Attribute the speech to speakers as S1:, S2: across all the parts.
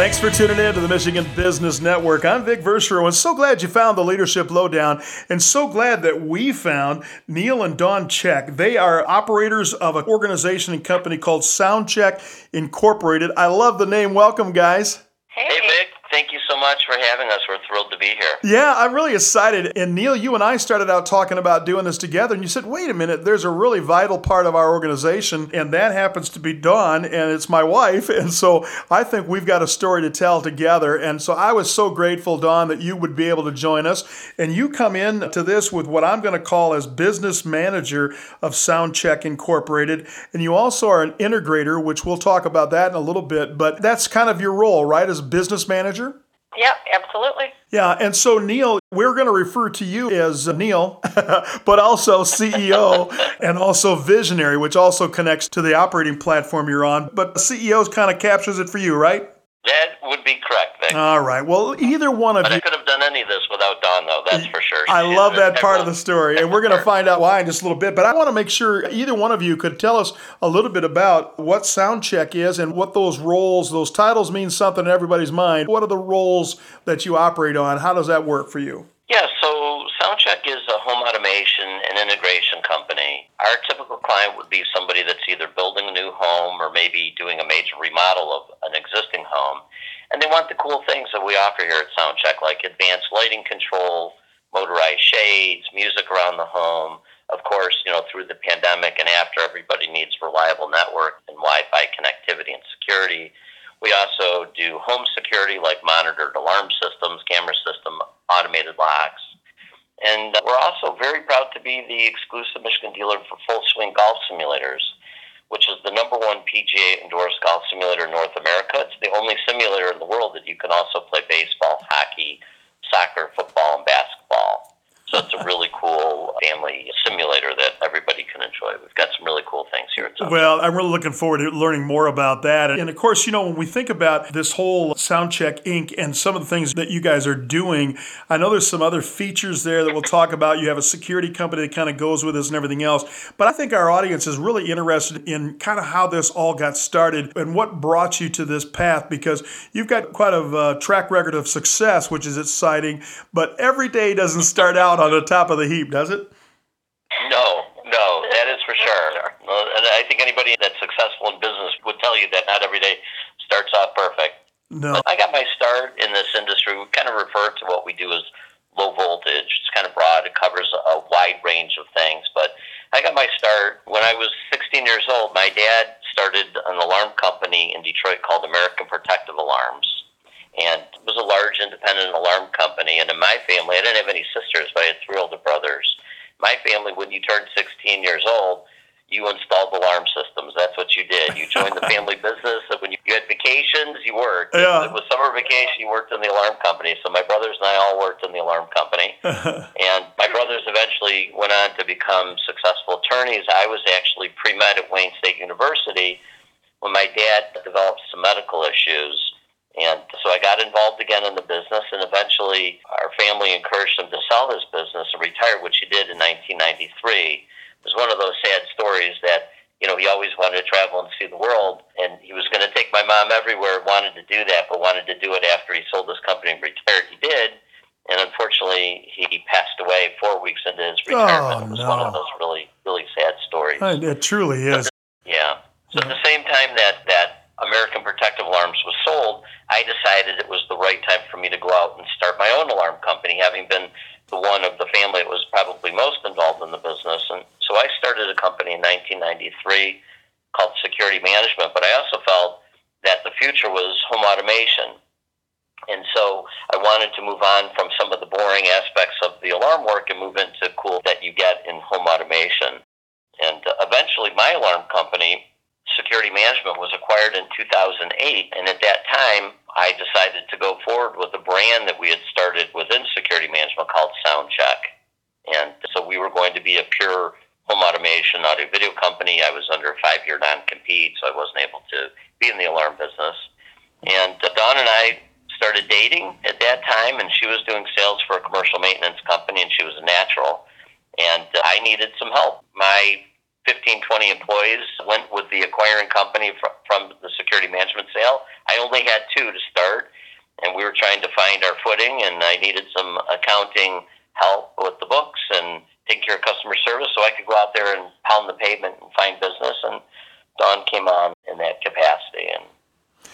S1: Thanks for tuning in to the Michigan Business Network. I'm Vic Verchereau, and so glad you found the Leadership Lowdown, and so glad that we found Neil and Dawn Check. They are operators of an organization and company called Soundcheck Incorporated. I love the name. Welcome, guys.
S2: Hey, hey Vic thank you so much for having us. We're thrilled to be here.
S1: Yeah, I'm really excited. And Neil, you and I started out talking about doing this together, and you said, wait a minute, there's a really vital part of our organization, and that happens to be Dawn, and it's my wife. And so I think we've got a story to tell together. And so I was so grateful, Dawn, that you would be able to join us. And you come in to this with what I'm going to call as business manager of Soundcheck Incorporated. And you also are an integrator, which we'll talk about that in a little bit. But that's kind of your role, right, as business manager?
S3: Yep, absolutely.
S1: Yeah, and so Neil, we're going to refer to you as uh, Neil, but also CEO and also visionary, which also connects to the operating platform you're on. But CEO kind of captures it for you, right?
S2: That would be correct, Vic.
S1: All right. Well, either one of
S2: but
S1: you.
S2: I could have done any of this without Dawn, though. That's for sure.
S1: I love that part of the story, and we're going to find out why in just a little bit. But I want to make sure either one of you could tell us a little bit about what Soundcheck is and what those roles, those titles mean something in everybody's mind. What are the roles that you operate on? How does that work for you?
S2: Yeah, so Soundcheck is a home automation and integration company. Our typical client would be somebody that's either building a new home or maybe doing a major remodel of an existing home. And they want the cool things that we offer here at Soundcheck, like advanced lighting control, motorized shades, music around the home. Of course, you know, through the pandemic and after, everybody needs reliable network and Wi Fi connectivity and security. We also do home security like monitored alarm systems, camera system, automated locks. And we're also very proud to be the exclusive Michigan dealer for Full Swing Golf Simulators, which is the number one PGA endorsed golf simulator in North America. It's the only simulator in the world that you can also play baseball, hockey, soccer, football, and basketball. So it's a really cool family simulator that everybody can enjoy. We've got some really cool things here at.
S1: Well, I'm really looking forward to learning more about that. And of course, you know, when we think about this whole Soundcheck Inc. and some of the things that you guys are doing, I know there's some other features there that we'll talk about. You have a security company that kind of goes with this and everything else. But I think our audience is really interested in kind of how this all got started and what brought you to this path because you've got quite a uh, track record of success, which is exciting. But every day doesn't start out on the top of the heap, does it?
S2: No, no, that is for sure. And I think anybody that's successful in business would tell you that not every day starts off perfect.
S1: No.
S2: But I got my start in this industry. We kind of refer to what we do as low voltage. It's kind of broad. It covers a wide range of things. But I got my start when I was 16 years old. My dad started an alarm company in Detroit called American Protective Alarms and it was a large independent alarm company. And in my family, I didn't have any sisters, but I had three older brothers. My family, when you turned 16 years old, you installed alarm systems. That's what you did. You joined the family business. And when you, you had vacations, you worked.
S1: Yeah.
S2: It was summer vacation, you worked in the alarm company. So my brothers and I all worked in the alarm company. and my brothers eventually went on to become successful attorneys. I was actually pre med at Wayne State University when my dad developed some medical issues and so I got involved again in the business, and eventually our family encouraged him to sell his business and retire, which he did in 1993. It was one of those sad stories that, you know, he always wanted to travel and see the world, and he was going to take my mom everywhere, wanted to do that, but wanted to do it after he sold his company and retired. He did, and unfortunately, he passed away four weeks into his oh, retirement.
S1: Oh,
S2: it was
S1: no.
S2: one of those really, really sad stories.
S1: It truly is.
S2: Yeah. So at the same time that that American Protective Alarms was sold, I decided it was the right time for me to go out and start my own alarm company, having been the one of the family that was probably most involved in the business. And so I started a company in 1993 called Security Management, but I also felt that the future was home automation. And so I wanted to move on from some of the boring aspects of the alarm work and move into cool that you get in home automation. And uh, eventually, my alarm company security management was acquired in 2008. And at that time, I decided to go forward with a brand that we had started within security management called Soundcheck. And so we were going to be a pure home automation audio video company. I was under a five year non compete, so I wasn't able to be in the alarm business. And uh, Dawn and I started dating at that time, and she was doing sales for a commercial maintenance company, and she was a natural. And uh, I needed some help. My 15, 20 employees went with the acquiring company from, from the security management sale. I only had two to start, and we were trying to find our footing, and I needed some accounting help with the books and taking care of customer service so I could go out there and pound the pavement and find business. And Dawn came on in that capacity, and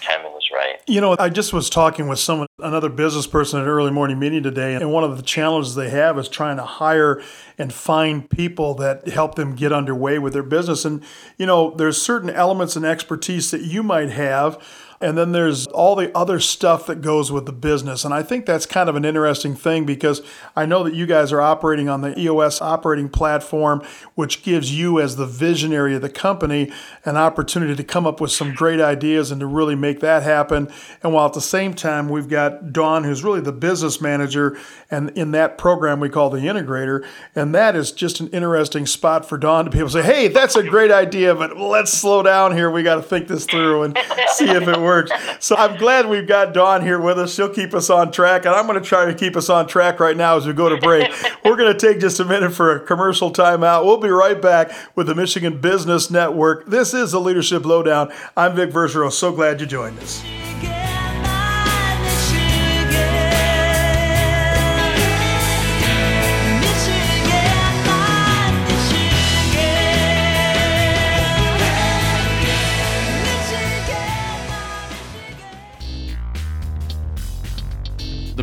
S2: timing was right.
S1: You know, I just was talking with someone, another business person at an early morning meeting today, and one of the challenges they have is trying to hire and find people that help them get underway with their business. And, you know, there's certain elements and expertise that you might have and then there's all the other stuff that goes with the business. And I think that's kind of an interesting thing because I know that you guys are operating on the EOS operating platform, which gives you, as the visionary of the company, an opportunity to come up with some great ideas and to really make that happen. And while at the same time, we've got Dawn, who's really the business manager, and in that program we call the integrator. And that is just an interesting spot for Dawn to be able to say, hey, that's a great idea, but let's slow down here. We got to think this through and see if it works. So I'm glad we've got Dawn here with us. She'll keep us on track, and I'm going to try to keep us on track right now as we go to break. We're going to take just a minute for a commercial timeout. We'll be right back with the Michigan Business Network. This is the Leadership Lowdown. I'm Vic Verchereau. So glad you joined us.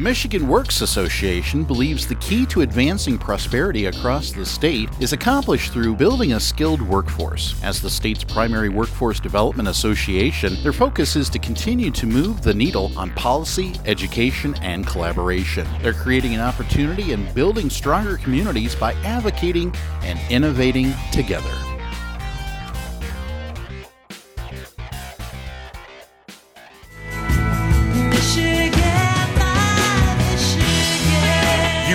S3: Michigan Works Association believes the key to advancing prosperity across the state is accomplished through building a skilled workforce. As the state's primary workforce development association, their focus is to continue to move the needle on policy, education, and collaboration. They're creating an opportunity and building stronger communities by advocating and innovating together.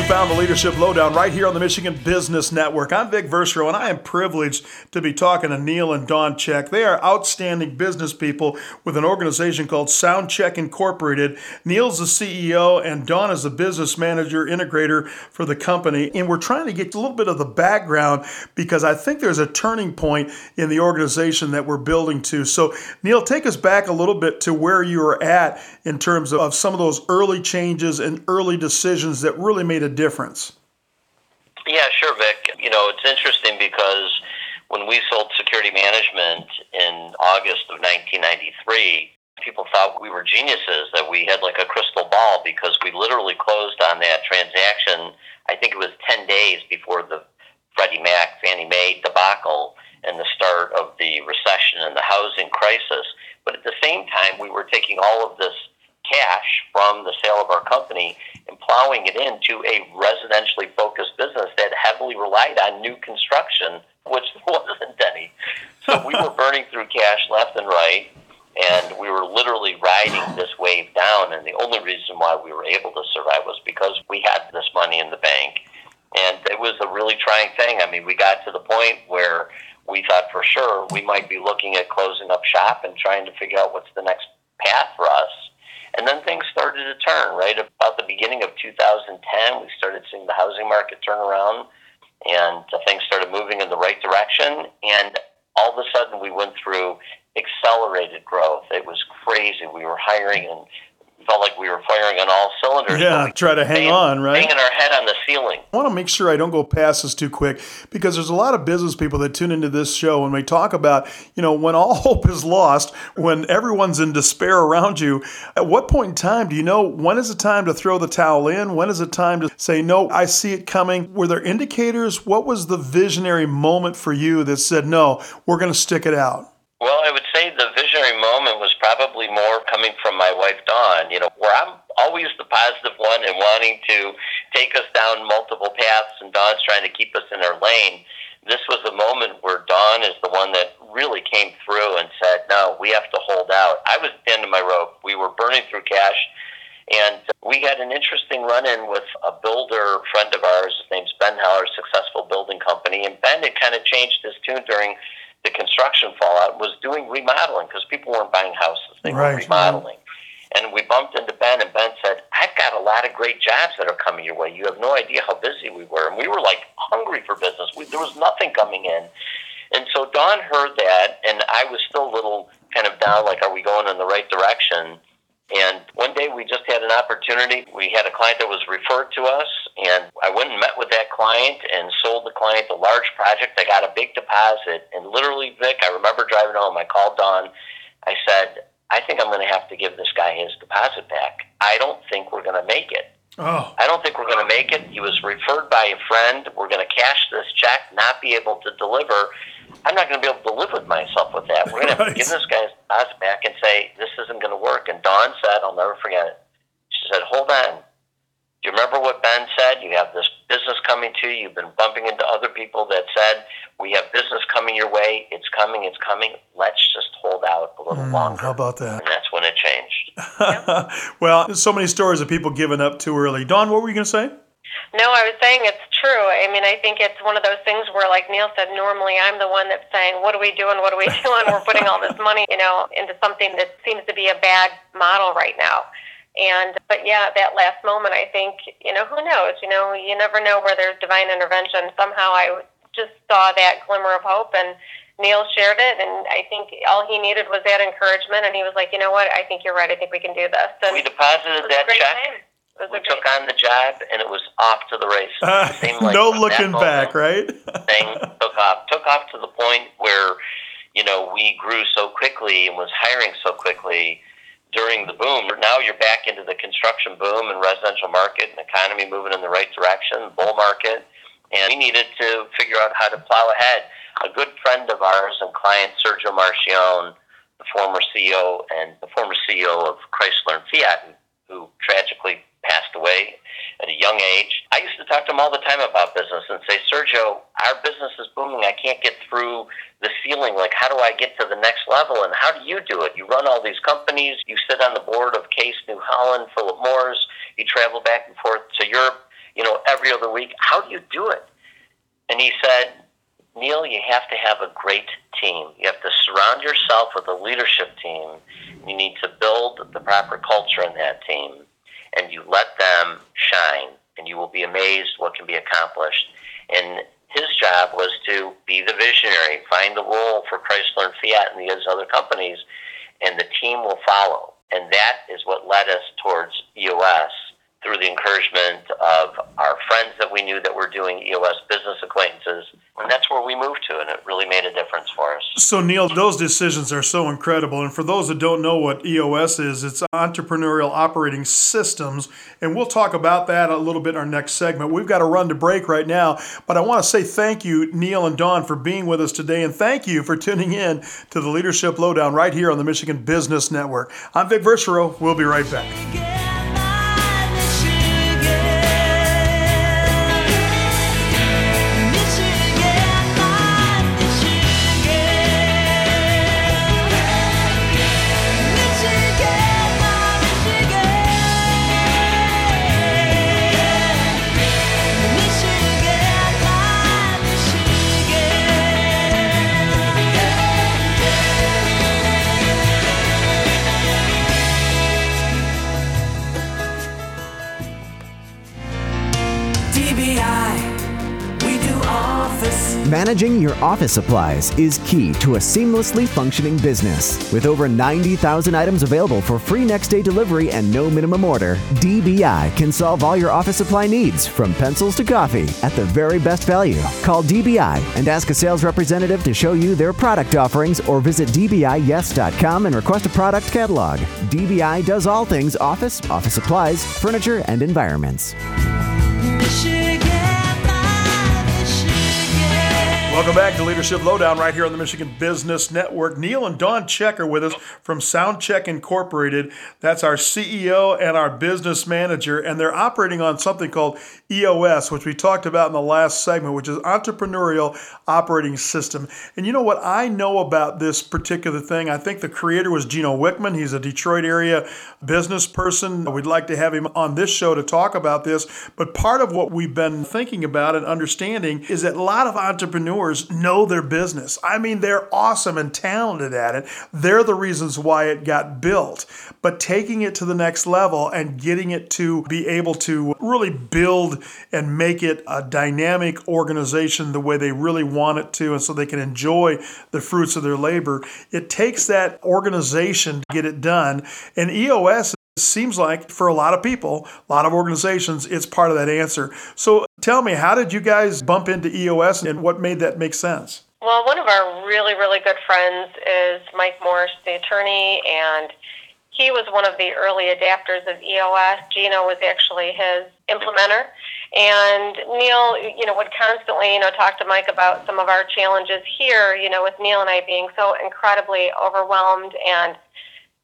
S1: Found the Leadership Lowdown right here on the Michigan Business Network. I'm Vic Verchereau, and I am privileged to be talking to Neil and Dawn Check. They are outstanding business people with an organization called SoundCheck Incorporated. Neil's the CEO, and Dawn is the business manager integrator for the company. And we're trying to get a little bit of the background because I think there's a turning point in the organization that we're building to. So, Neil, take us back a little bit to where you were at in terms of some of those early changes and early decisions that really made a difference?
S2: Yeah, sure, Vic. You know, it's interesting because when we sold security management in August of 1993, people thought we were geniuses, that we had like a crystal ball because we literally closed on that transaction. I think it was 10 days before the Freddie Mac, Fannie Mae debacle and the start of the recession and the housing crisis. But at the same time, we were taking all of this cash from the sale of our company and plowing it into a residentially focused business that heavily relied on new construction, which wasn't any. So we were burning through cash left and right, and we were literally riding this wave down. And the only reason why we were able to survive was because we had this money in the bank. And it was a really trying thing. I mean, we got to the point where we thought for sure we might be looking at closing up shop and trying to figure out what's the next path for us. And then things started to turn, right? About the beginning of 2010, we started seeing the housing market turn around and uh, things started moving in the right direction. And all of a sudden, we went through accelerated growth. It was crazy. We were hiring and felt like we were firing on all cylinders.
S1: Yeah, try to hang on, right?
S2: Hanging our head on the ceiling.
S1: I want to make sure I don't go past this too quick because there's a lot of business people that tune into this show and we talk about, you know, when all hope is lost, when everyone's in despair around you, at what point in time do you know when is the time to throw the towel in? When is it time to say, no, I see it coming? Were there indicators? What was the visionary moment for you that said, no, we're going to stick it out?
S2: Well, I would say the visionary moment was probably more coming from my wife, Dawn, you know, where I'm always the positive one and wanting to take us down multiple paths, and Dawn's trying to keep us in our lane. This was a moment where Dawn is the one that really came through and said, No, we have to hold out. I was at the end of my rope. We were burning through cash. And we had an interesting run in with a builder friend of ours. His name's Ben Heller, successful building company. And Ben had kind of changed his tune during the construction fallout was doing remodeling because people weren't buying houses; they right, were remodeling. Right. And we bumped into Ben, and Ben said, "I've got a lot of great jobs that are coming your way. You have no idea how busy we were, and we were like hungry for business. We, there was nothing coming in." And so Dawn heard that, and I was still a little kind of down, like, are we going in the right direction? And one day we just had an opportunity. We had a client that was referred to us, and I went and met with that client and sold the client a large project. I got a big deposit, and literally, Vic, I remember driving home. I called Dawn. I said, I think I'm going to have to give this guy his deposit back. I don't think we're going to make it.
S1: Oh.
S2: I don't think we're going to make it. He was referred by a friend. We're going to cash this check, not be able to deliver. I'm not going to be able to live with myself with that. We're going to have to give this guy his back and say, this isn't going to work. And Dawn said, I'll never forget it. She said, hold on. Do you remember what Ben said? You have this business coming to you. You've been bumping into other people that said, we have business coming your way. It's coming. It's coming. Let's just hold out a little
S1: Mm,
S2: longer.
S1: how about that?
S2: And that's when it changed.
S1: well, there's so many stories of people giving up too early. Dawn, what were you going to say?
S4: No, I was saying it's true. I mean, I think it's one of those things where, like Neil said, normally I'm the one that's saying, "What are we doing? What are we doing? We're putting all this money, you know, into something that seems to be a bad model right now." And but yeah, that last moment, I think, you know, who knows? You know, you never know where there's divine intervention. Somehow, I just saw that glimmer of hope, and Neil shared it, and I think all he needed was that encouragement, and he was like, "You know what? I think you're right. I think we can do this." And
S2: We deposited
S4: it was a
S2: that check.
S4: time.
S2: We took on the job, and it was off to the races.
S1: Uh,
S2: like
S1: no looking back, right?
S2: thing took off. Took off to the point where, you know, we grew so quickly and was hiring so quickly during the boom. Now you're back into the construction boom and residential market and economy moving in the right direction, bull market, and we needed to figure out how to plow ahead. A good friend of ours and client, Sergio Marchionne, the former CEO and the former CEO of Chrysler and Fiat, who tragically passed away at a young age. I used to talk to him all the time about business and say, Sergio, our business is booming. I can't get through the ceiling. Like, how do I get to the next level? And how do you do it? You run all these companies. You sit on the board of Case New Holland, Philip Morris. You travel back and forth to Europe, you know, every other week. How do you do it? And he said, Neil, you have to have a great team. You have to surround yourself with a leadership team. You need to build the proper culture in that team, and you let them shine, and you will be amazed what can be accomplished. And his job was to be the visionary, find the role for Chrysler and Fiat and these other companies, and the team will follow. And that is what led us towards EOS through the encouragement of our friends that we knew that were doing EOS business acquaintances. And that's where we moved to, and it really made a difference for us.
S1: So, Neil, those decisions are so incredible. And for those that don't know what EOS is, it's Entrepreneurial Operating Systems. And we'll talk about that a little bit in our next segment. We've got to run to break right now. But I want to say thank you, Neil and Dawn, for being with us today. And thank you for tuning in to the Leadership Lowdown right here on the Michigan Business Network. I'm Vic Verchereau. We'll be right back.
S5: Managing your office supplies is key to a seamlessly functioning business. With over 90,000 items available for free next day delivery and no minimum order, DBI can solve all your office supply needs from pencils to coffee at the very best value. Call DBI and ask a sales representative to show you their product offerings or visit dbiyes.com and request a product catalog. DBI does all things office, office supplies, furniture, and environments.
S1: Welcome back to Leadership Lowdown right here on the Michigan Business Network. Neil and Dawn Check are with us from Soundcheck Incorporated. That's our CEO and our business manager, and they're operating on something called EOS, which we talked about in the last segment, which is Entrepreneurial Operating System. And you know what I know about this particular thing? I think the creator was Gino Wickman. He's a Detroit area business person. We'd like to have him on this show to talk about this. But part of what we've been thinking about and understanding is that a lot of entrepreneurs know their business. I mean, they're awesome and talented at it. They're the reasons why it got built. But taking it to the next level and getting it to be able to really build and make it a dynamic organization the way they really want it to, and so they can enjoy the fruits of their labor, it takes that organization to get it done. And EOS seems like for a lot of people, a lot of organizations, it's part of that answer. So tell me, how did you guys bump into EOS and what made that make sense?
S4: Well, one of our really, really good friends is Mike Morris, the attorney, and he was one of the early adapters of EOS. Gino was actually his implementer. And Neil, you know, would constantly, you know, talk to Mike about some of our challenges here, you know, with Neil and I being so incredibly overwhelmed and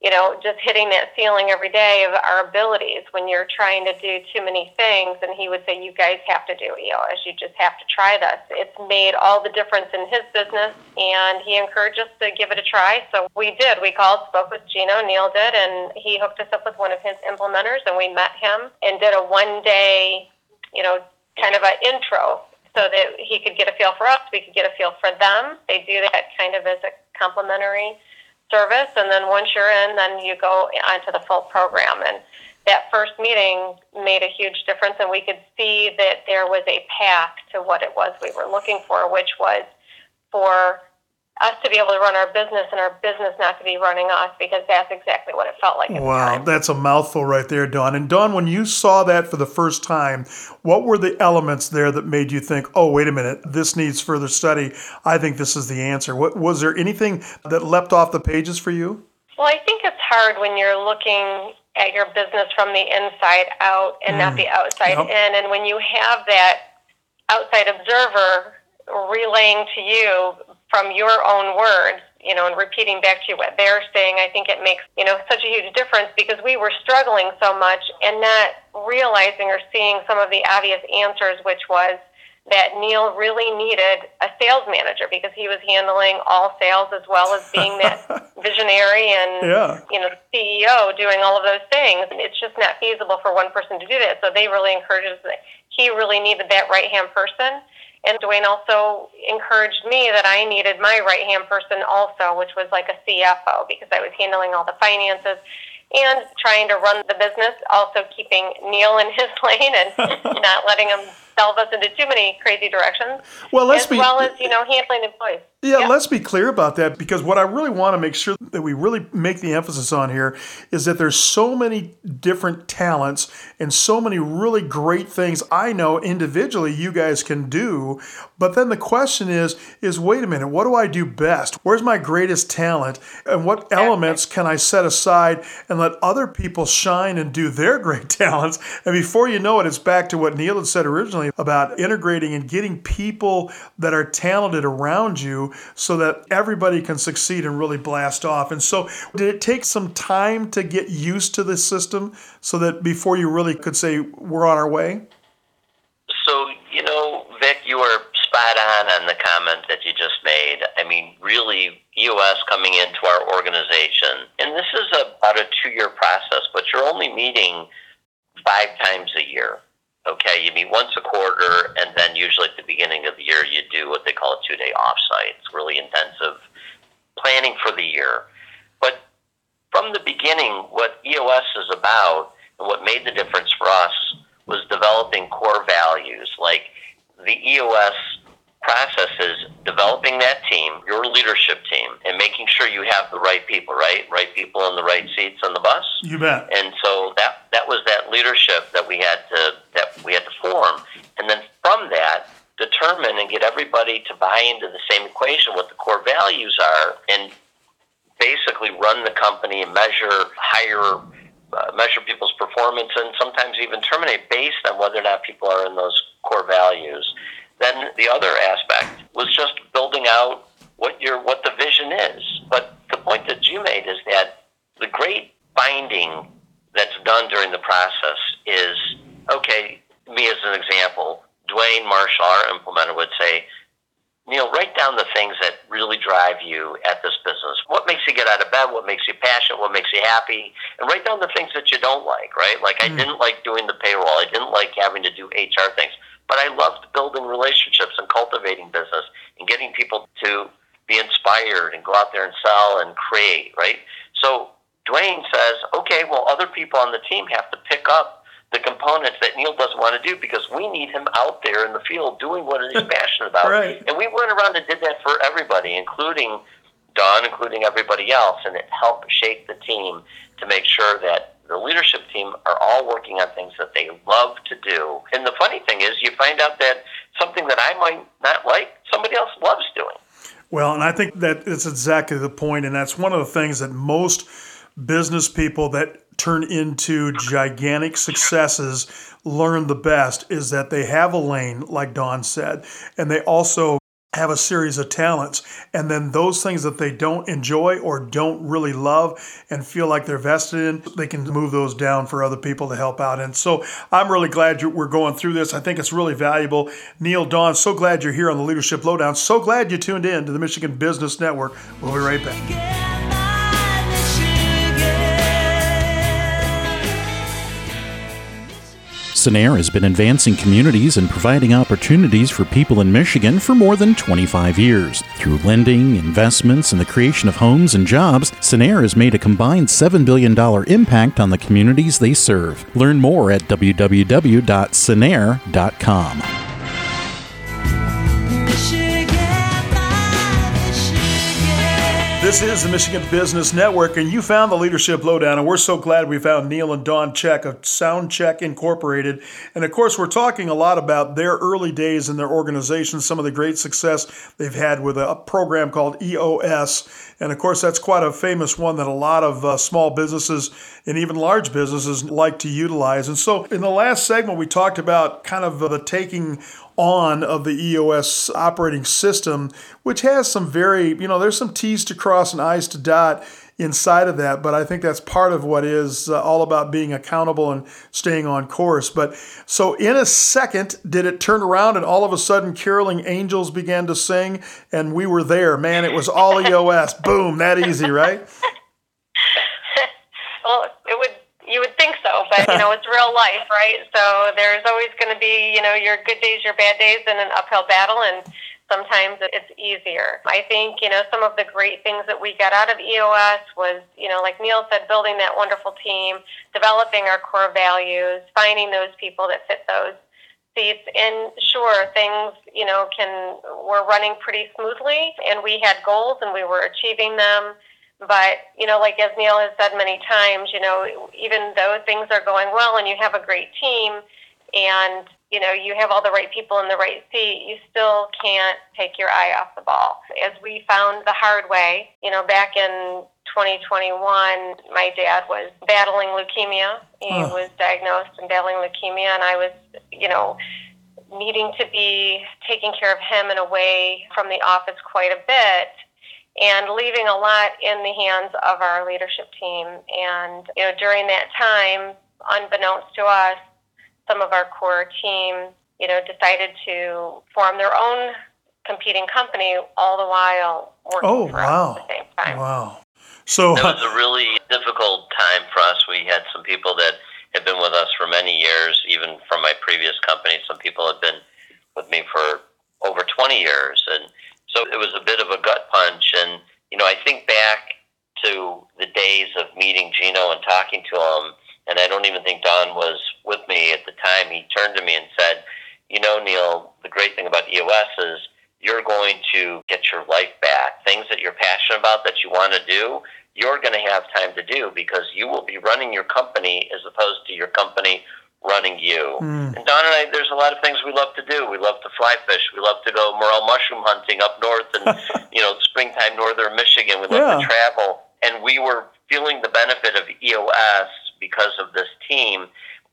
S4: you know, just hitting that ceiling every day of our abilities when you're trying to do too many things. And he would say, You guys have to do EOS. You just have to try this. It's made all the difference in his business, and he encouraged us to give it a try. So we did. We called, spoke with Gino, Neil did, and he hooked us up with one of his implementers, and we met him and did a one day, you know, kind of an intro so that he could get a feel for us, we could get a feel for them. They do that kind of as a complimentary service, and then once you're in, then you go onto the full program. And that first meeting made a huge difference, and we could see that there was a path to what it was we were looking for, which was for us to be able to run our business and our business not to be running us because that's exactly what it felt like.
S1: wow, that's a mouthful right there, Dawn. And Dawn, when you saw that for the first time, what were the elements there that made you think, "Oh, wait a minute, this needs further study. I think this is the answer." What was there anything that leapt off the pages for you?
S4: Well, I think it's hard when you're looking at your business from the inside out and mm. not the outside yep. in, and when you have that outside observer relaying to you from your own words, you know, and repeating back to you what they're saying, I think it makes, you know, such a huge difference because we were struggling so much and not realizing or seeing some of the obvious answers, which was that Neil really needed a sales manager because he was handling all sales as well as being that visionary and yeah. you know CEO doing all of those things. And it's just not feasible for one person to do that. So they really encouraged us that he really needed that right hand person. And Dwayne also encouraged me that I needed my right hand person also, which was like a CFO because I was handling all the finances and trying to run the business, also keeping Neil in his lane and not letting him delve us into too many crazy directions.
S1: Well, let's
S4: as
S1: be,
S4: well as you know handling employees.
S1: Yeah, yeah, let's be clear about that because what I really want to make sure that we really make the emphasis on here is that there's so many different talents and so many really great things I know individually you guys can do. But then the question is is wait a minute, what do I do best? Where's my greatest talent and what elements can I set aside and let other people shine and do their great talents? And before you know it, it's back to what Neil had said originally about integrating and getting people that are talented around you so that everybody can succeed and really blast off. And so, did it take some time to get used to this system so that before you really could say, we're on our way?
S2: So, you know, Vic, you are spot on on the comment that you just made. I mean, really, EOS coming into our organization, and this is about a two year process, but you're only meeting five times a year. Okay, you meet once a quarter, and then usually at the beginning of the year, you do what they call a two day offsite. It's really intensive planning for the year. But from the beginning, what EOS is about and what made the difference for us was developing core values like the EOS process is developing that team, your leadership team, and making sure you have the right people, right? Right people in the right seats on the bus.
S1: You bet.
S2: And so that that was that leadership that we had to that we had to form. And then from that, determine and get everybody to buy into the same equation what the core values are and basically run the company and measure higher uh, measure people's performance and sometimes even terminate based on whether or not people are in those core values. Then the other aspect was just building out what your what the vision is. But the point that you made is that the great finding that's done during the process is okay. Me as an example, Dwayne Marshall, our implementer, would say, Neil, write down the things that really drive you at this business. What makes you get out of bed? What makes you passionate? What makes you happy? And write down the things that you don't like, right? Like, mm. I didn't like doing the payroll. I didn't like having to do HR things. But I loved building relationships and cultivating business and getting people to be inspired and go out there and sell and create, right? So Dwayne says, okay, well, other people on the team have to pick up the components that Neil doesn't want to do because we need him out there in the field doing what he's passionate about.
S1: Right.
S2: And we went around and did that for everybody, including Dawn, including everybody else, and it helped shape the team to make sure that the leadership team are all working on things that they love to do. And the funny thing is, you find out that something that I might not like, somebody else loves doing.
S1: Well, and I think that it's exactly the point, and that's one of the things that most business people that turn into gigantic successes learn the best is that they have a lane, like Dawn said, and they also have a series of talents and then those things that they don't enjoy or don't really love and feel like they're vested in they can move those down for other people to help out and so i'm really glad we're going through this. I think it's really valuable. Neil don so glad you're here on the leadership lowdown. So glad you tuned in to the michigan business network. We'll be right back
S3: Cinnaire has been advancing communities and providing opportunities for people in Michigan for more than 25 years. Through lending, investments, and the creation of homes and jobs, Cinnaire has made a combined $7 billion impact on the communities they serve. Learn more at www.cinnaire.com.
S1: This is the Michigan Business Network, and you found the Leadership Lowdown, and we're so glad we found Neil and Dawn Check of Soundcheck Incorporated. And of course, we're talking a lot about their early days in their organization, some of the great success they've had with a program called EOS. And of course, that's quite a famous one that a lot of uh, small businesses and even large businesses like to utilize. And so, in the last segment, we talked about kind of the taking on of the EOS operating system, which has some very, you know, there's some T's to cross and I's to dot inside of that, but I think that's part of what is uh, all about being accountable and staying on course. But so in a second, did it turn around and all of a sudden caroling angels began to sing and we were there? Man, it was all EOS. Boom, that easy, right?
S4: well, it would you would think so, but you know it's real life, right? So there's always going to be you know your good days, your bad days, and an uphill battle, and sometimes it's easier. I think you know some of the great things that we got out of EOS was you know like Neil said, building that wonderful team, developing our core values, finding those people that fit those seats and sure things you know can were running pretty smoothly and we had goals and we were achieving them but, you know, like as Neil has said many times, you know, even though things are going well and you have a great team and, you know, you have all the right people in the right seat, you still can't take your eye off the ball. As we found the hard way, you know, back in 2021, my dad was battling leukemia. He
S1: Oh.
S4: was diagnosed and battling leukemia, and I was, you know, needing to be taking care of him and away from the office quite a bit and leaving a lot in the hands of our leadership team. And you know, during that time, unbeknownst to us, some of our core team, you know, decided to form their own competing company, all the while working
S1: Oh,
S4: for
S1: wow.
S4: us at the same time.
S1: Wow. So,
S2: It was a really difficult time for us. We had some people that had been with us for many years, even from my previous company. Some people had been with me for over 20 years. And so it was a bit of a gut punch. And, you know, I think back to the days of meeting Gino and talking to him, and I don't even think Dawn was with me at the time. He turned to me and said, You know, Neil, the great thing about EOS is you're going to get your life back. Things that you're passionate about that you want to do, you're going to have time to do because you will be running your company as opposed to your company running you.
S1: Mm.
S2: And Dawn and I, there's a lot of things we love to do. We love to fly fish. We love to go morel mushroom hunting up north in, you know, springtime northern Michigan. We love
S1: Yeah.
S2: to travel. And we were feeling the benefit of EOS because of this team,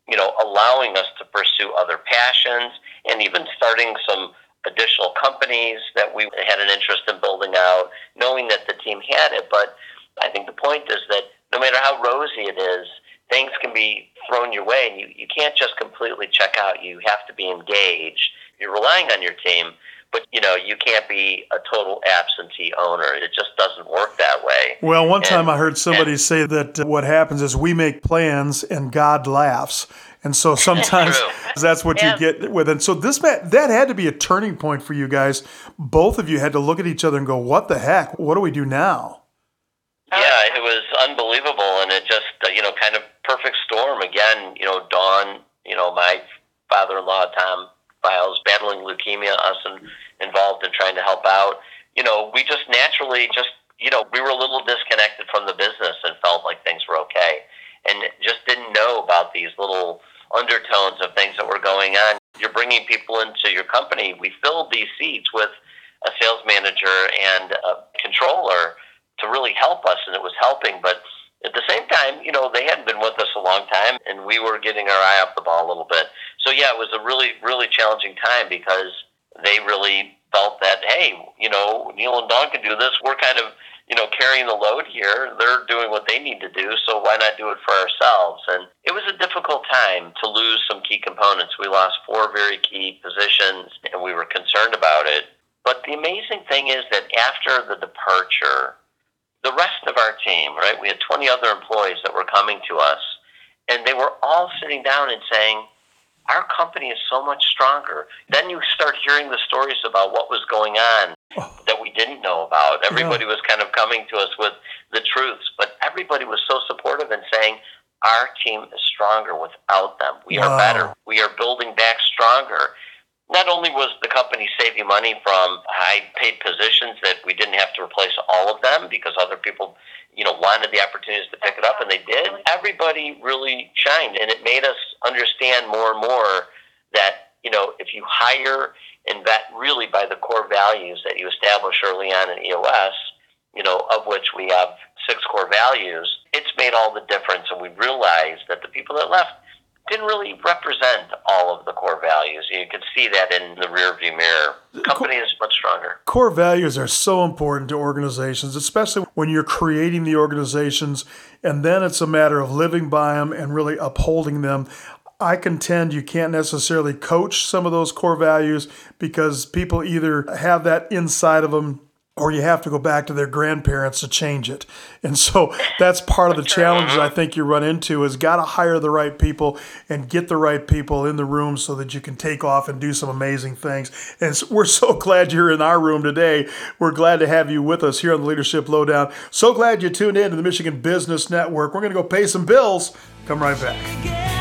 S2: you know, allowing us to pursue other passions and even starting some additional companies that we had an interest in building out, knowing that the team had it. But I think the point is that no matter how rosy it is, things can be thrown your way and you, you can't just completely check out. You have to be engaged. You're relying on your team, but you know, you can't be a total absentee owner. It just doesn't work that way.
S1: well, one time I heard somebody say that uh, what happens is we make plans and God laughs. And so sometimes, That's what
S4: Yeah.
S1: you get with it. So this that had to be a turning point for you guys. Both of you had to look at each other and go, "What the heck? What do we do now?"
S2: Yeah, it was unbelievable, and it just uh, you know kind of perfect storm again. You know, Dawn, you know, my father-in-law Tom Files battling leukemia, us and involved in trying to help out. You know, we just naturally just you know we were a little disconnected from the business and felt like things were okay, and just didn't know about these little undertones of things that were going on. You're bringing people into your company. We filled these seats with a sales manager and a controller to really help us, and it was helping. But at the same time, you know, they hadn't been with us a long time, and we were getting our eye off the ball a little bit. So yeah, it was a really, really challenging time because they really felt that, hey, you know, Neil and Dawn can do this. We're kind of, you know, carrying the load here. They're doing what they need to do, so why not do it for ourselves? And it was a difficult time to lose some key components. We lost four very key positions, and we were concerned about it. But the amazing thing is that after the departure, the rest of our team, right, we had 20 other employees that were coming to us, and they were all sitting down and saying, our company is so much stronger. Then you start hearing the stories about what was going on oh. that we didn't know about. Everybody was kind of coming to us with the truths, but everybody was so supportive and saying, our team is stronger without them. We
S1: Wow.
S2: are better. We are building back stronger. Not only was the company saving money from high paid positions that we didn't have to replace all of them because other people, you know, wanted the opportunities to pick it up and they did. Everybody really shined and it made us understand more and more that, you know, if you hire and vet really by the core values that you establish early on in EOS, you know, of which we have six core values, it's made all the difference. And we realized that the people that left didn't really represent all of the core values. You could see that in the rearview mirror. The company is much stronger.
S1: Core values are so important to organizations, especially when you're creating the organizations, and then it's a matter of living by them and really upholding them. I contend you can't necessarily coach some of those core values because people either have that inside of them or you have to go back to their grandparents to change it. And so that's part of the uh-huh. challenge I think you run into is got to hire the right people and get the right people in the room so that you can take off and do some amazing things. And so we're so glad you're in our room today. We're glad to have you with us here on the Leadership Lowdown. So glad you tuned in to the Michigan Business Network. We're going to go pay some bills. Come right back.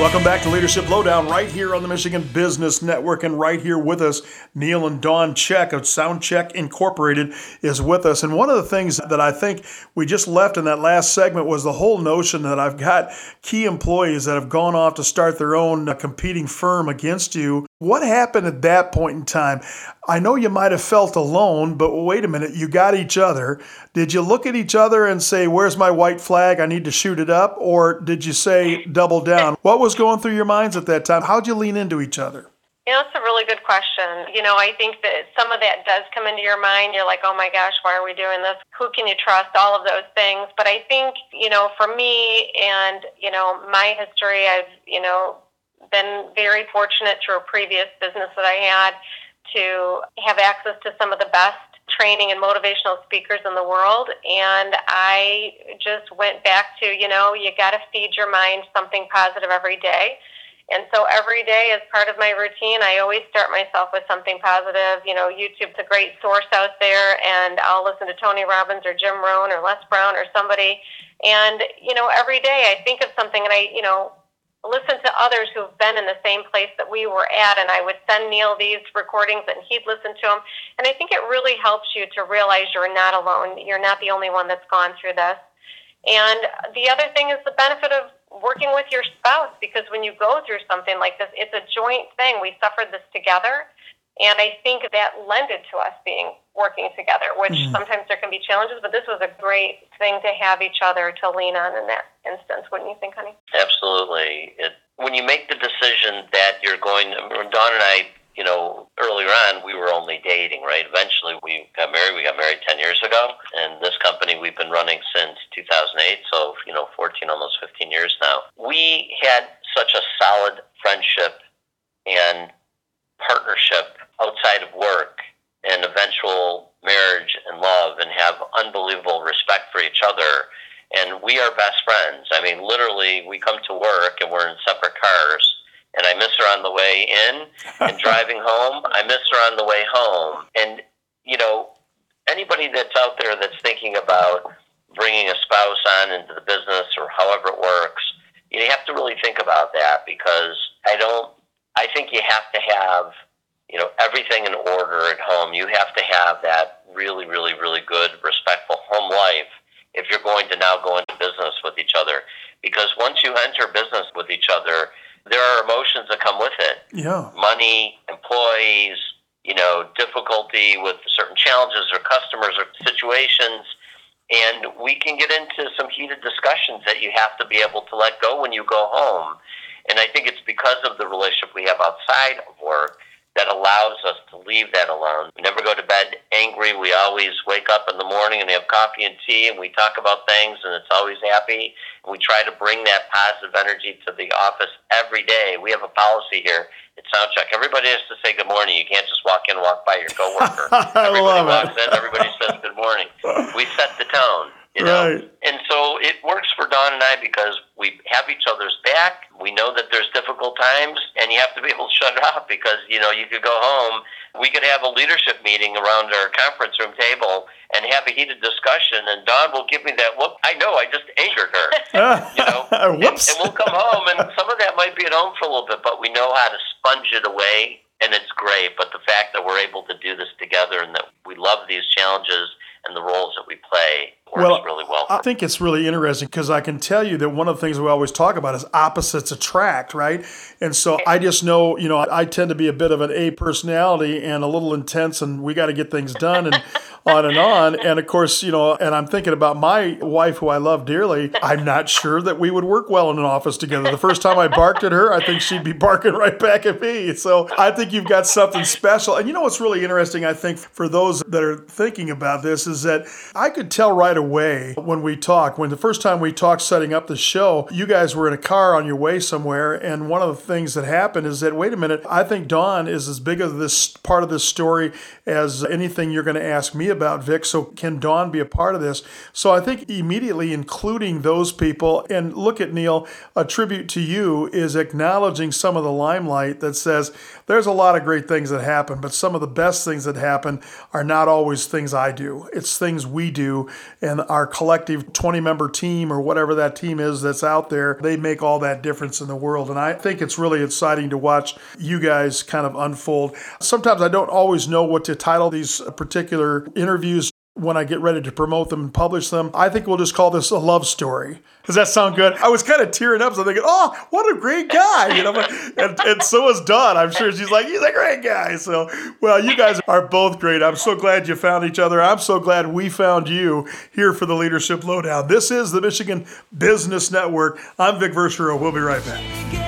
S1: Welcome back to Leadership Lowdown right here on the Michigan Business Network. And right here with us, Neil and Dawn Check of Soundcheck Incorporated is with us. And one of the things that I think we just left in that last segment was the whole notion that I've got key employees that have gone off to start their own competing firm against you. What happened at that point in time? I know you might have felt alone, but wait a minute, you got each other. Did you look at each other and say, Where's my white flag? I need to shoot it up? Or did you say, Double down? What was going through your minds at that time? How'd you lean into each other?
S4: You know, it's a really good question. You know, I think that some of that does come into your mind. You're like, oh my gosh, why are we doing this? Who can you trust? All of those things. But I think, you know, for me and, you know, my history, I've, you know, been very fortunate through a previous business that I had to have access to some of the best training and motivational speakers in the world. And I just went back to, you know, you got to feed your mind something positive every day. And so every day, as part of my routine, I always start myself with something positive. You know, YouTube's a great source out there, and I'll listen to Tony Robbins or Jim Rohn or Les Brown or somebody. And, you know, every day I think of something and I, you know, listen to others who've been in the same place that we were at. And I would send Neil these recordings and he'd listen to them. And I think it really helps you to realize you're not alone. You're not the only one that's gone through this. And the other thing is the benefit of working with your spouse because when you go through something like this, it's a joint thing. We suffered this together. And I think that lended to us being working together, which mm. sometimes there can be challenges, but this was a great thing to have each other to lean on in that instance, wouldn't you think, honey?
S2: Absolutely. It, when you make the decision that you're going, when Dawn and I, you know, earlier on, we were only dating, right? Eventually, we got married. We got married 10 years ago. And this company we've been running since 2008, so, you know, 14, almost 15 years now. We had such a solid friendship and partnership outside of work and eventual marriage and love and have unbelievable respect for each other. And we are best friends. I mean, literally, we come to work and we're in separate cars. And I miss her on the way in and driving home. I miss her on the way home. And, you know, anybody that's out there that's thinking about bringing a spouse on into the business or however it works, you have to really think about that because I don't, I think you have to have you know everything in order at home. You have to have that really, really, really good, respectful home life if you're going to now go into business with each other. Because once you enter business with each other, there are emotions that come with it.
S1: Yeah.
S2: Money, employees, you know, difficulty with certain challenges or customers or situations. And we can get into some heated discussions that you have to be able to let go when you go home. And I think it's because of the relationship we have outside of work that allows us to leave that alone. We never go to bed angry. We always wake up in the morning and we have coffee and tea and we talk about things and it's always happy. And we try to bring that positive energy to the office every day. We have a policy here at Soundcheck. Everybody has to say good morning. You can't just walk in and walk by your coworker.
S1: I
S2: everybody
S1: love
S2: walks
S1: it.
S2: in, everybody says good morning. We set the tone. You know?
S1: Right.
S2: And so it works for Dawn and I because we have each other's back. We know that there's difficult times, and you have to be able to shut it off because you know you could go home. We could have a leadership meeting around our conference room table and have a heated discussion, and Dawn will give me that look. I know I just angered her. you know, and,
S1: Whoops.
S2: and we'll come home, and some of that might be at home for a little bit, but we know how to sponge it away, and it's great. But the fact that we're able to do this together and that we love these challenges and the roles that we play
S1: Well,
S2: really well.
S1: I think it's really interesting because I can tell you that one of the things we always talk about is opposites attract, right? And so I just know, you know, I tend to be a bit of an A personality and a little intense, and we got to get things done and on and on. And of course, you know, and I'm thinking about my wife, who I love dearly. I'm not sure that we would work well in an office together. The first time I barked at her, I think she'd be barking right back at me. So I think you've got something special. And you know what's really interesting, I think, for those that are thinking about this is that I could tell right away when we talked, when the first time we talked setting up the show, you guys were in a car on your way somewhere. And one of the things that happened is that, wait a minute, I think Dawn is as big of this part of this story as anything you're going to ask me about, Vic. So can Dawn be a part of this? So I think immediately including those people and look at Neil, a tribute to you is acknowledging some of the limelight that says there's a lot of great things that happen, but some of the best things that happen are not always things I do. It's things we do and our collective 20 member team or whatever that team is that's out there. They make all that difference in the world. And I think it's really exciting to watch you guys kind of unfold. Sometimes I don't always know what to title these particular interviews when I get ready to promote them and publish them. I think we'll just call this a love story. Does that sound good? I was kind of tearing up, so I'm thinking, oh, what a great guy, you know. And, and so is Dawn. I'm sure she's like, he's a great guy. So, well, you guys are both great. I'm so glad you found each other. I'm so glad we found you here for the Leadership Lowdown. This is the Michigan Business Network. I'm Vic Verchereau. We'll be right back.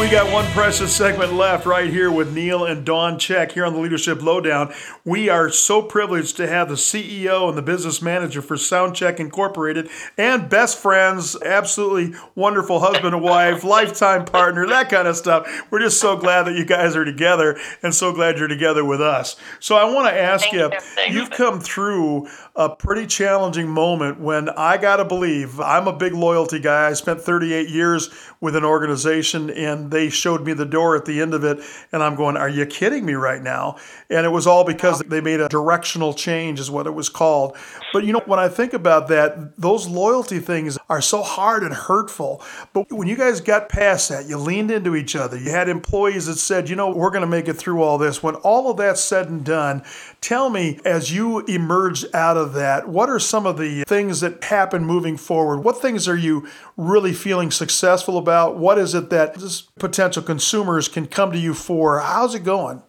S1: We got one precious segment left right here with Neil and Dawn Check here on the Leadership Lowdown. We are so privileged to have the CEO and the business manager for Soundcheck Incorporated and best friends, absolutely wonderful husband and wife, lifetime partner, that kind of stuff. We're just so glad that you guys are together and so glad you're together with us. So I want to ask
S4: Thank
S1: you,
S4: you
S1: you've come through a pretty challenging moment when I got to believe I'm a big loyalty guy. I spent 38 years with an organization and they showed me the door at the end of it. And I'm going, Are you kidding me right now? And it was all because they made a directional change, is what it was called. But you know, when I think about that, those loyalty things are so hard and hurtful. But when you guys got past that, you leaned into each other, you had employees that said, You know, we're going to make it through all this. When all of that's said and done, tell me, as you emerged out of that, what are some of the things that happen moving forward? What things are you really feeling successful about? What is it that potential consumers can come to you for? How's it going?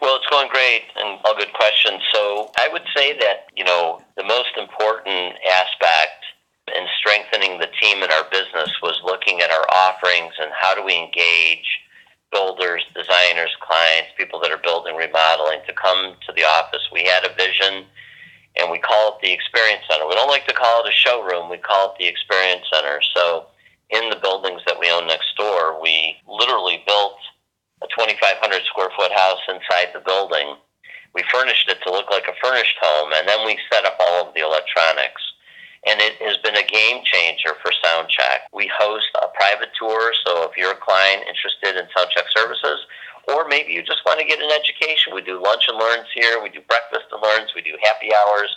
S2: Well, it's going great and all good questions. So I would say that, you know, the most important aspect in strengthening the team in our business was looking at our offerings and how do we engage builders, designers, clients, people that are building, remodeling to come to the office. We had a vision and we call it the Experience Center. We don't like to call it a showroom, we call it the Experience Center. So in the buildings that we own next door, we literally built a 2,500 square foot house inside the building. We furnished it to look like a furnished home, and then we set up all of the electronics. And it has been a game changer for Soundcheck. We host a private tour, so if you're a client interested in Soundcheck services, or maybe you just want to get an education, we do lunch and learns here, we do breakfast and learns, we do happy hours.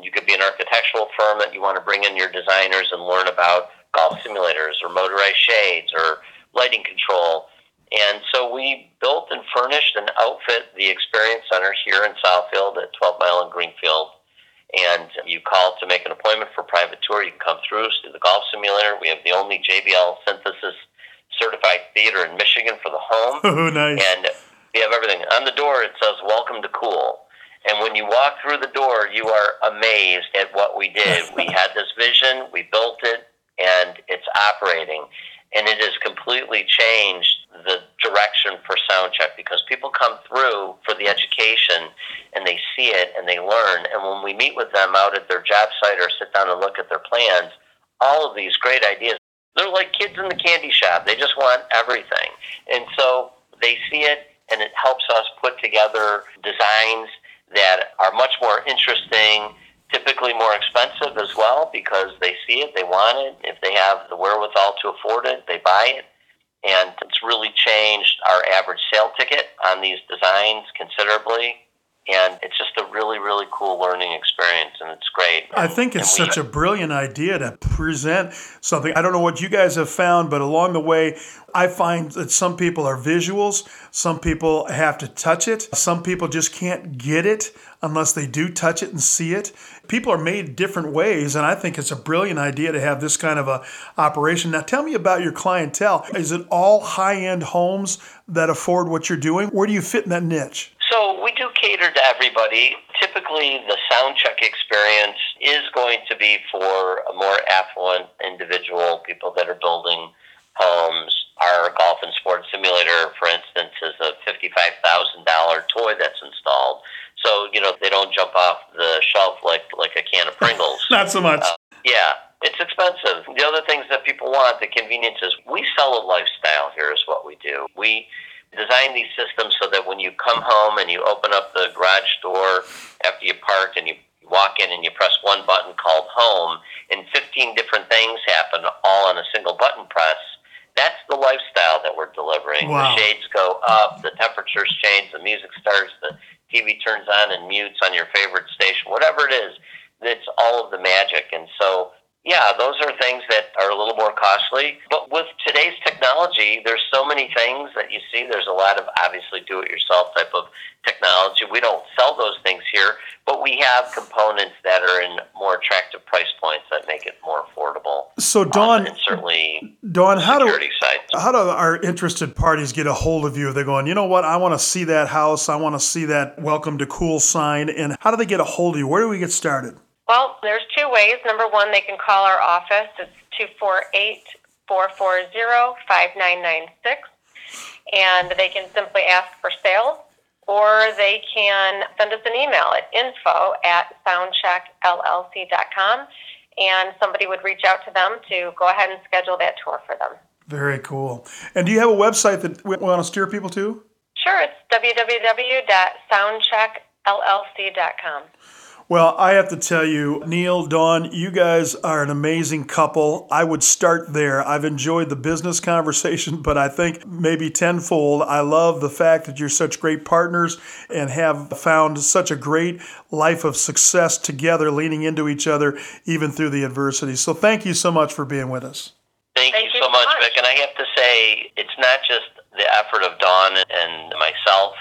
S2: You could be an architectural firm that you want to bring in your designers and learn about golf simulators or motorized shades or lighting control. And so we built and furnished and outfit the Experience Center here in Southfield at 12 Mile and Greenfield. And you call to make an appointment for a private tour. You can come through, see the golf simulator. We have the only JBL Synthesis certified theater in Michigan for the home.
S1: Oh, nice.
S2: And we have everything. On the door, it says, Welcome to Cool. And when you walk through the door, you are amazed at what we did. we had this vision, we built it, and it's operating. And it has completely changed the direction for Soundcheck because people come through for the education and they see it and they learn. And when we meet with them out at their job site or sit down and look at their plans, all of these great ideas, they're like kids in the candy shop. They just want everything. And so they see it and it helps us put together designs that are much more interesting, typically more expensive as well because they see it, they want it. If they have the wherewithal to afford it, they buy it. And it's really changed our average sale ticket on these designs considerably. And it's just a really, really cool learning experience, and it's great.
S1: I think it's
S2: we-
S1: such a brilliant idea to present something. I don't know what you guys have found, but along the way, I find that some people are visuals, some people have to touch it, some people just can't get it unless they do touch it and see it. People are made different ways, and I think it's a brilliant idea to have this kind of a operation. Now, tell me about your clientele. Is it all high-end homes that afford what you're doing? Where do you fit in that niche?
S2: So we do cater to everybody. Typically, the sound check experience is going to be for a more affluent individual, people that are building homes. Our golf and sports simulator, for instance, is a fifty-five thousand dollar toy that's installed. So you know they don't jump off the shelf like like a can of Pringles.
S1: Not so much.
S2: Uh, yeah, it's expensive. The other things that people want, the convenience is we sell a lifestyle here is what we do. We design these systems so that when you come home and you open up the garage door after you parked and you walk in and you press one button called home and 15 different things happen all on a single button press. That's the lifestyle that we're delivering.
S1: Wow.
S2: The shades go up, the temperatures change, the music starts, the TV turns on and mutes on your favorite station, whatever it is it's all of the magic. And so, yeah, those are things that are a little more costly. But with today's technology, there's so many things that you see. There's a lot of obviously do it yourself type of technology. We don't sell those things here, but we have components that are in more attractive price points that make it more affordable.
S1: So,
S2: Um, and certainly
S1: Dawn, how do
S2: security side.
S1: how do our interested parties get a hold of you? They're going, you know what? I want to see that house. I want to see that welcome to cool sign. And how do they get a hold of you? Where do we get started?
S4: Well, there's two ways. Number one, they can call our office. It's 248 440 5996. And they can simply ask for sales, or they can send us an email at info at soundcheckllc.com. And somebody would reach out to them to go ahead and schedule that tour for them.
S1: Very cool. And do you have a website that we want to steer people to?
S4: Sure, it's www.soundcheckllc.com.
S1: Well, I have to tell you, Neil, Dawn, you guys are an amazing couple. I would start there. I've enjoyed the business conversation, but I think maybe tenfold. I love the fact that you're such great partners and have found such a great life of success together, leaning into each other, even through the adversity. So thank you so much for being with us.
S2: Thank,
S4: Thank
S2: you
S4: you
S2: so much,
S4: much.
S2: Vic. And I have to say, it's not just the effort of Dawn and myself,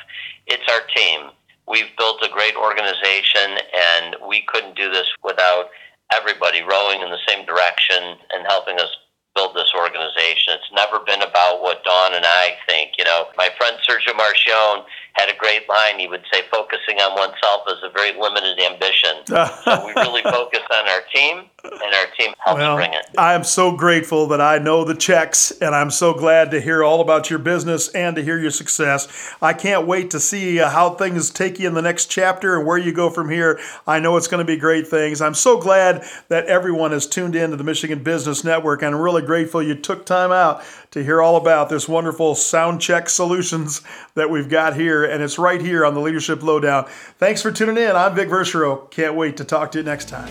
S2: it's our team. We've built a great organization, and we couldn't do this without everybody rowing in the same direction and helping us build this organization. It's never been about what Dawn and I think. You know, my friend Sergio Marchionne had a great line. He would say, focusing on oneself is a very limited ambition. so we really focus on our team, and our team helps
S1: Well,
S2: bring it.
S1: I am so grateful that I know the checks, and I'm so glad to hear all about your business and to hear your success. I can't wait to see uh, how things take you in the next chapter and where you go from here. I know it's going to be great things. I'm so glad that everyone has tuned in to the Michigan Business Network, and I'm really grateful you took time out to hear all about this wonderful sound check solutions that we've got here, and it's right here on the Leadership Lowdown. Thanks for tuning in. I'm Vic Verchereau. Can't wait to talk to you next time.